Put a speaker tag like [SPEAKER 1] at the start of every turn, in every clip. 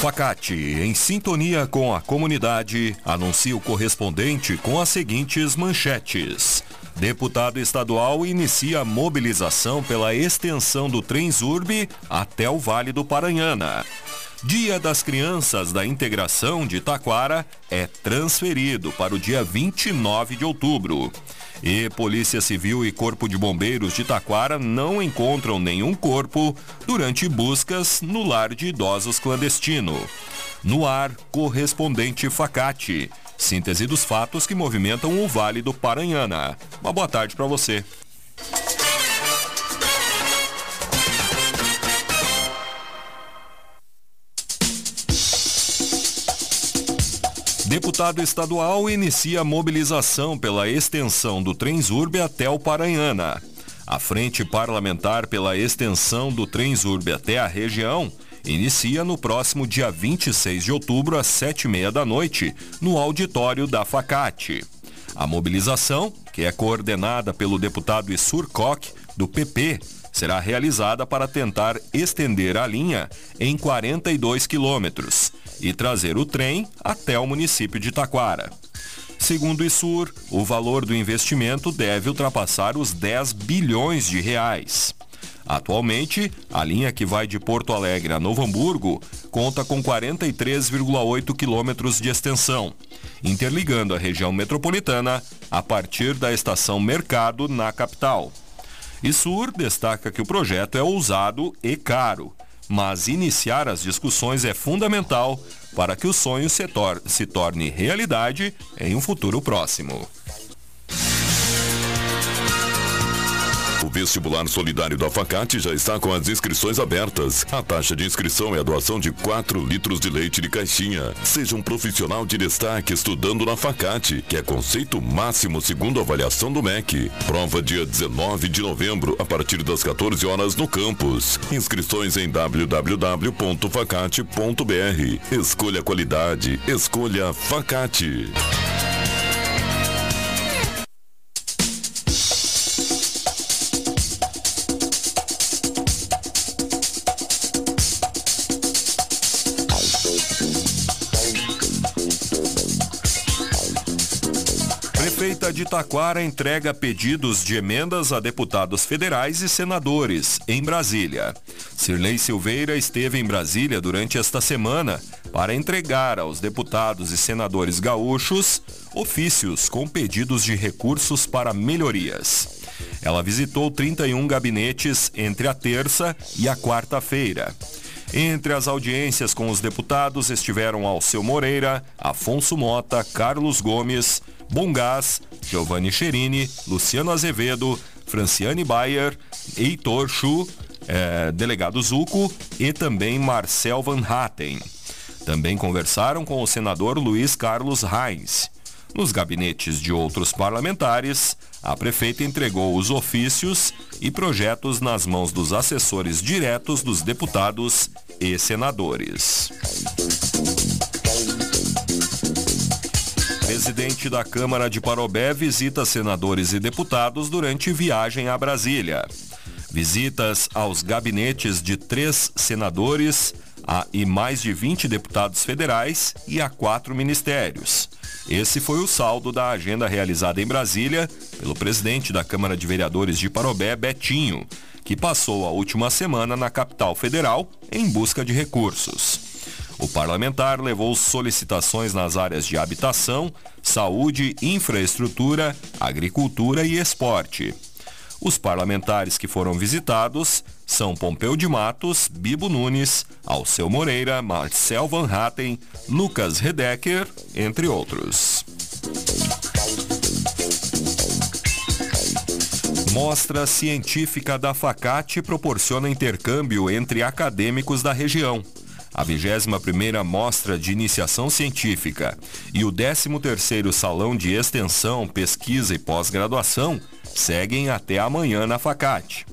[SPEAKER 1] Facate, em sintonia com a comunidade, anuncia o correspondente com as seguintes manchetes. Deputado estadual inicia mobilização pela extensão do Transurb até o Vale do Paranhana. Dia das Crianças da Integração de Taquara é transferido para o dia 29 de outubro. E Polícia Civil e Corpo de Bombeiros de Taquara não encontram nenhum corpo durante buscas no lar de idosos clandestino. No ar, correspondente Facate. Síntese dos fatos que movimentam o Vale do Paranhana. Uma boa tarde para você. Deputado estadual inicia mobilização pela extensão do Transurb até o Paranhana. A Frente Parlamentar pela extensão do Transurb até a região inicia no próximo dia 26 de outubro às sete e meia da noite, no auditório da Facate. A mobilização, que é coordenada pelo deputado Issur Koch, do PP, será realizada para tentar estender a linha em 42 quilômetros e trazer o trem até o município de Taquara. Segundo o ISUR, o valor do investimento deve ultrapassar os 10 bilhões de reais. Atualmente, a linha que vai de Porto Alegre a Novo Hamburgo conta com 43,8 quilômetros de extensão, interligando a região metropolitana a partir da estação Mercado na capital. ISUR destaca que o projeto é ousado e caro mas iniciar as discussões é fundamental para que o sonho se, tor se torne realidade em um futuro próximo.
[SPEAKER 2] Vestibular solidário da Facate já está com as inscrições abertas. A taxa de inscrição é a doação de 4 litros de leite de caixinha. Seja um profissional de destaque estudando na Facate, que é conceito máximo segundo a avaliação do MEC. Prova dia 19 de novembro, a partir das 14 horas no campus. Inscrições em www.facate.br. Escolha qualidade, escolha Facate.
[SPEAKER 1] De Taquara entrega pedidos de emendas a deputados federais e senadores em Brasília. Sirlei Silveira esteve em Brasília durante esta semana para entregar aos deputados e senadores gaúchos ofícios com pedidos de recursos para melhorias. Ela visitou 31 gabinetes entre a terça e a quarta-feira. Entre as audiências com os deputados estiveram Alceu Moreira, Afonso Mota, Carlos Gomes, Bongás, Giovanni Cherini, Luciano Azevedo, Franciane Bayer, Heitor Chu, eh, delegado Zuco e também Marcel Van Hatten. Também conversaram com o senador Luiz Carlos Reins. Nos gabinetes de outros parlamentares, a prefeita entregou os ofícios e projetos nas mãos dos assessores diretos dos deputados e senadores. Presidente da Câmara de Parobé visita senadores e deputados durante viagem a Brasília. Visitas aos gabinetes de três senadores a, e mais de 20 deputados federais e a quatro ministérios. Esse foi o saldo da agenda realizada em Brasília pelo presidente da Câmara de Vereadores de Parobé, Betinho, que passou a última semana na capital federal em busca de recursos. O parlamentar levou solicitações nas áreas de habitação, saúde, infraestrutura, agricultura e esporte. Os parlamentares que foram visitados são Pompeu de Matos, Bibo Nunes, Alceu Moreira, Marcel Van Hatten, Lucas Redecker, entre outros. Mostra científica da Facate proporciona intercâmbio entre acadêmicos da região a 21ª Mostra de Iniciação Científica e o 13º Salão de Extensão, Pesquisa e Pós-Graduação seguem até amanhã na Facate.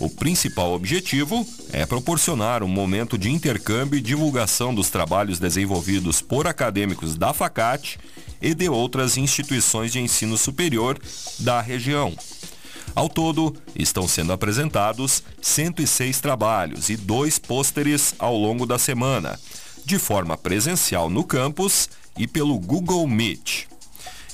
[SPEAKER 1] O principal objetivo é proporcionar um momento de intercâmbio e divulgação dos trabalhos desenvolvidos por acadêmicos da Facate e de outras instituições de ensino superior da região. Ao todo, estão sendo apresentados 106 trabalhos e dois pôsteres ao longo da semana, de forma presencial no campus e pelo Google Meet.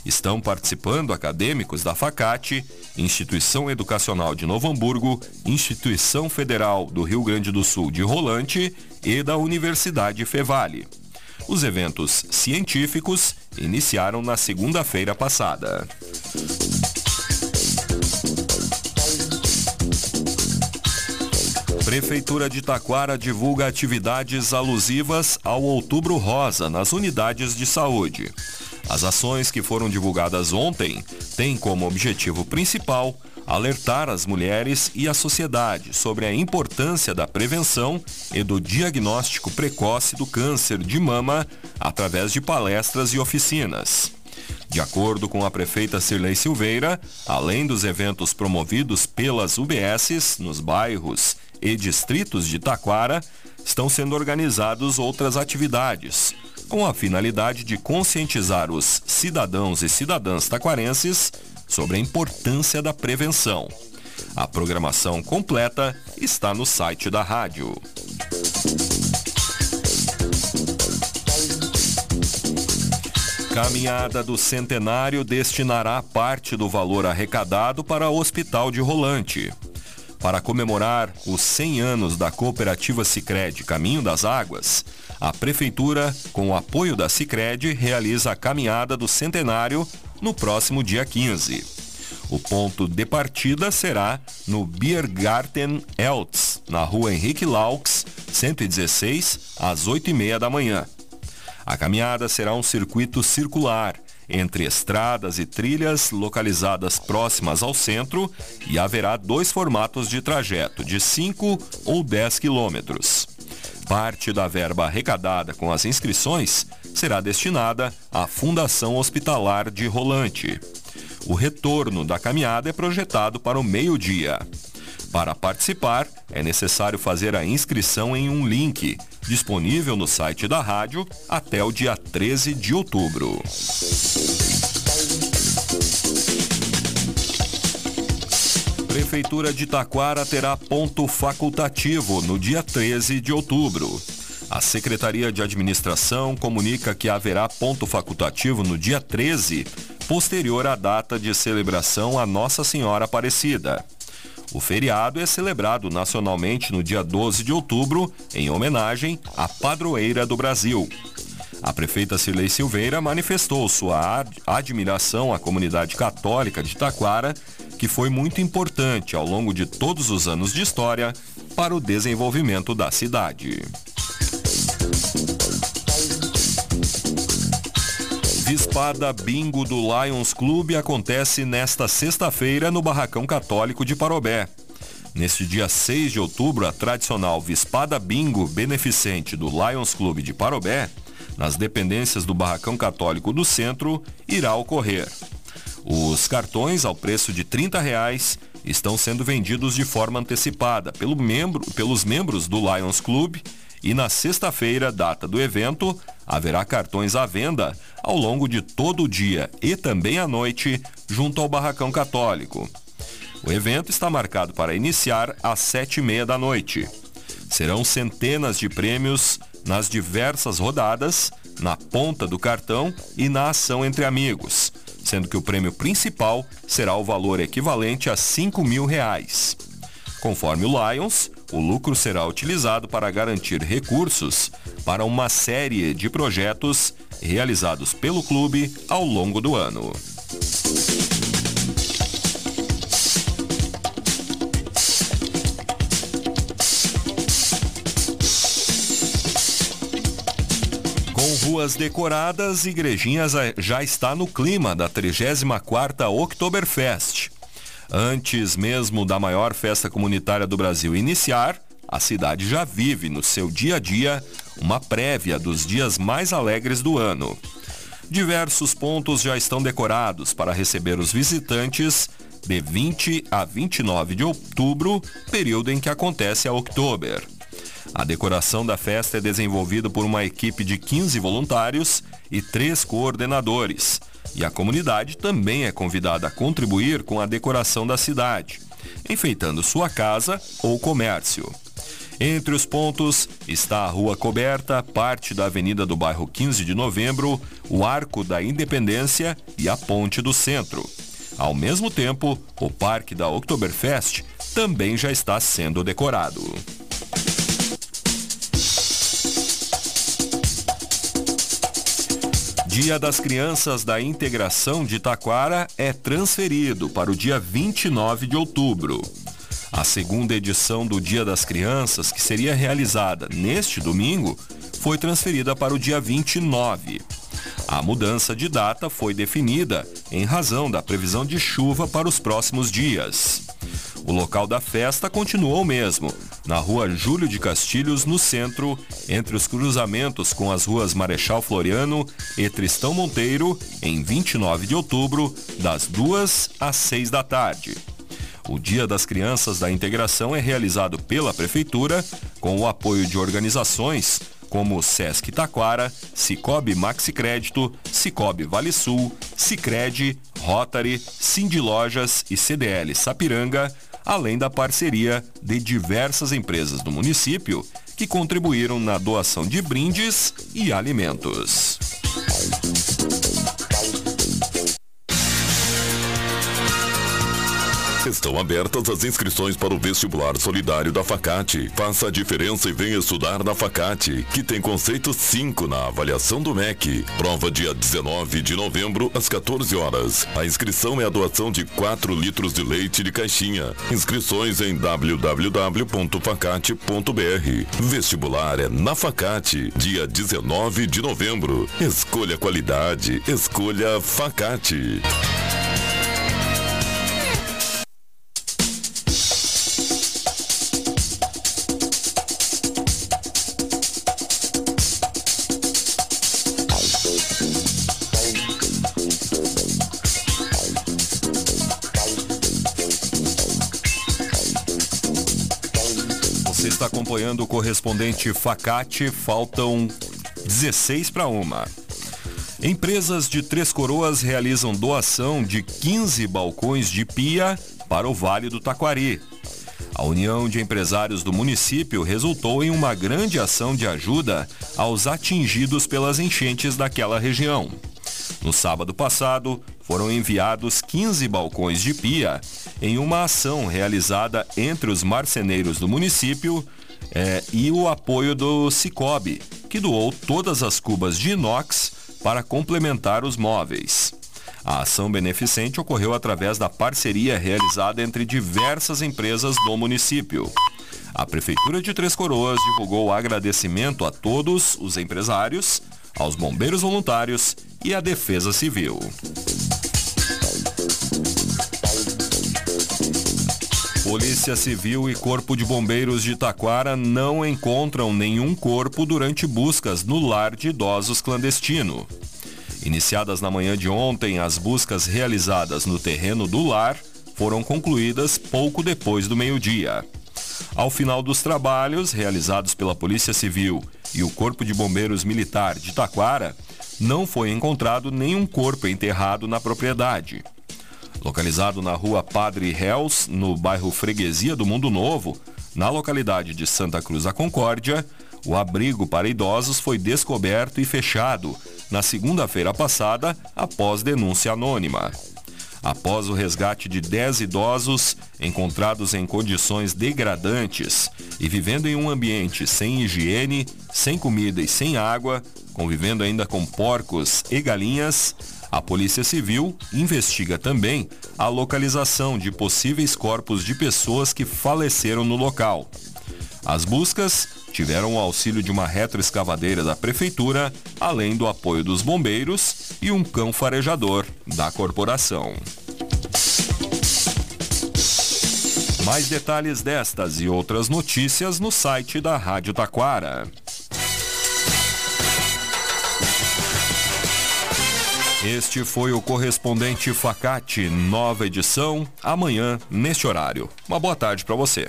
[SPEAKER 1] Estão participando acadêmicos da FACAT, Instituição Educacional de Novo Hamburgo, Instituição Federal do Rio Grande do Sul de Rolante e da Universidade Fevale. Os eventos científicos iniciaram na segunda-feira passada. Prefeitura de Taquara divulga atividades alusivas ao Outubro Rosa nas unidades de saúde. As ações que foram divulgadas ontem têm como objetivo principal alertar as mulheres e a sociedade sobre a importância da prevenção e do diagnóstico precoce do câncer de mama através de palestras e oficinas. De acordo com a prefeita Cirlei Silveira, além dos eventos promovidos pelas UBSs nos bairros e distritos de Taquara, estão sendo organizados outras atividades, com a finalidade de conscientizar os cidadãos e cidadãs taquarenses sobre a importância da prevenção. A programação completa está no site da rádio. Caminhada do Centenário destinará parte do valor arrecadado para o Hospital de Rolante. Para comemorar os 100 anos da cooperativa Sicredi Caminho das Águas, a prefeitura, com o apoio da Sicredi, realiza a caminhada do centenário no próximo dia 15. O ponto de partida será no Biergarten Eltz, na rua Henrique Laux, 116, às 8h30 da manhã. A caminhada será um circuito circular entre estradas e trilhas localizadas próximas ao centro e haverá dois formatos de trajeto, de 5 ou 10 quilômetros. Parte da verba arrecadada com as inscrições será destinada à Fundação Hospitalar de Rolante. O retorno da caminhada é projetado para o meio-dia. Para participar, é necessário fazer a inscrição em um link disponível no site da rádio até o dia 13 de outubro. Prefeitura de Taquara terá ponto facultativo no dia 13 de outubro. A Secretaria de Administração comunica que haverá ponto facultativo no dia 13, posterior à data de celebração a Nossa Senhora Aparecida. O feriado é celebrado nacionalmente no dia 12 de outubro, em homenagem à padroeira do Brasil. A prefeita Cirlei Silveira manifestou sua admiração à comunidade católica de Taquara que foi muito importante ao longo de todos os anos de história para o desenvolvimento da cidade. Vispada Bingo do Lions Clube acontece nesta sexta-feira no Barracão Católico de Parobé. Neste dia 6 de outubro, a tradicional Vispada Bingo beneficente do Lions Clube de Parobé, nas dependências do Barracão Católico do Centro, irá ocorrer. Os cartões, ao preço de 30 reais, estão sendo vendidos de forma antecipada pelo membro, pelos membros do Lions Club e na sexta-feira, data do evento, haverá cartões à venda ao longo de todo o dia e também à noite, junto ao Barracão Católico. O evento está marcado para iniciar às sete e meia da noite. Serão centenas de prêmios nas diversas rodadas, na ponta do cartão e na ação entre amigos sendo que o prêmio principal será o valor equivalente a 5 mil reais. Conforme o Lions, o lucro será utilizado para garantir recursos para uma série de projetos realizados pelo clube ao longo do ano. ruas decoradas, Igrejinhas já está no clima da 34ª Oktoberfest. Antes mesmo da maior festa comunitária do Brasil iniciar, a cidade já vive no seu dia a dia uma prévia dos dias mais alegres do ano. Diversos pontos já estão decorados para receber os visitantes de 20 a 29 de outubro, período em que acontece a Oktober. A decoração da festa é desenvolvida por uma equipe de 15 voluntários e três coordenadores. E a comunidade também é convidada a contribuir com a decoração da cidade, enfeitando sua casa ou comércio. Entre os pontos está a Rua Coberta, parte da Avenida do Bairro 15 de Novembro, o Arco da Independência e a Ponte do Centro. Ao mesmo tempo, o Parque da Oktoberfest também já está sendo decorado. Dia das Crianças da Integração de Taquara é transferido para o dia 29 de outubro. A segunda edição do Dia das Crianças, que seria realizada neste domingo, foi transferida para o dia 29. A mudança de data foi definida em razão da previsão de chuva para os próximos dias. O local da festa continuou o mesmo, na rua Júlio de Castilhos, no centro, entre os cruzamentos com as ruas Marechal Floriano e Tristão Monteiro, em 29 de outubro, das 2 às 6 da tarde. O Dia das Crianças da Integração é realizado pela Prefeitura com o apoio de organizações como Sesc Taquara, Cicobi Maxi Crédito, Cicobi Vale Sul, Cicred, Rotary, Cindy Lojas e CDL Sapiranga, além da parceria de diversas empresas do município que contribuíram na doação de brindes e alimentos.
[SPEAKER 2] Estão abertas as inscrições para o vestibular solidário da Facate. Faça a diferença e venha estudar na Facate, que tem conceito 5 na avaliação do MEC. Prova dia 19 de novembro, às 14 horas. A inscrição é a doação de 4 litros de leite de caixinha. Inscrições em www.facate.br. Vestibular é na Facate, dia 19 de novembro. Escolha qualidade, escolha Facate.
[SPEAKER 1] Está acompanhando o correspondente Facate, faltam 16 para uma. Empresas de Três Coroas realizam doação de 15 balcões de pia para o Vale do Taquari. A União de Empresários do município resultou em uma grande ação de ajuda aos atingidos pelas enchentes daquela região. No sábado passado, foram enviados 15 balcões de pia em uma ação realizada entre os marceneiros do município é, e o apoio do Cicobi, que doou todas as cubas de inox para complementar os móveis. A ação beneficente ocorreu através da parceria realizada entre diversas empresas do município. A Prefeitura de Três Coroas divulgou agradecimento a todos os empresários, aos bombeiros voluntários e à Defesa Civil. Polícia Civil e Corpo de Bombeiros de Taquara não encontram nenhum corpo durante buscas no lar de idosos clandestino. Iniciadas na manhã de ontem, as buscas realizadas no terreno do lar foram concluídas pouco depois do meio-dia. Ao final dos trabalhos realizados pela Polícia Civil e o Corpo de Bombeiros Militar de Taquara, não foi encontrado nenhum corpo enterrado na propriedade. Localizado na rua Padre Réus, no bairro Freguesia do Mundo Novo, na localidade de Santa Cruz da Concórdia, o abrigo para idosos foi descoberto e fechado na segunda-feira passada após denúncia anônima. Após o resgate de 10 idosos encontrados em condições degradantes e vivendo em um ambiente sem higiene, sem comida e sem água, convivendo ainda com porcos e galinhas, a Polícia Civil investiga também a localização de possíveis corpos de pessoas que faleceram no local. As buscas tiveram o auxílio de uma retroescavadeira da Prefeitura, além do apoio dos bombeiros e um cão farejador da corporação. Mais detalhes destas e outras notícias no site da Rádio Taquara. Este foi o correspondente Facate, nova edição, amanhã, neste horário. Uma boa tarde para você.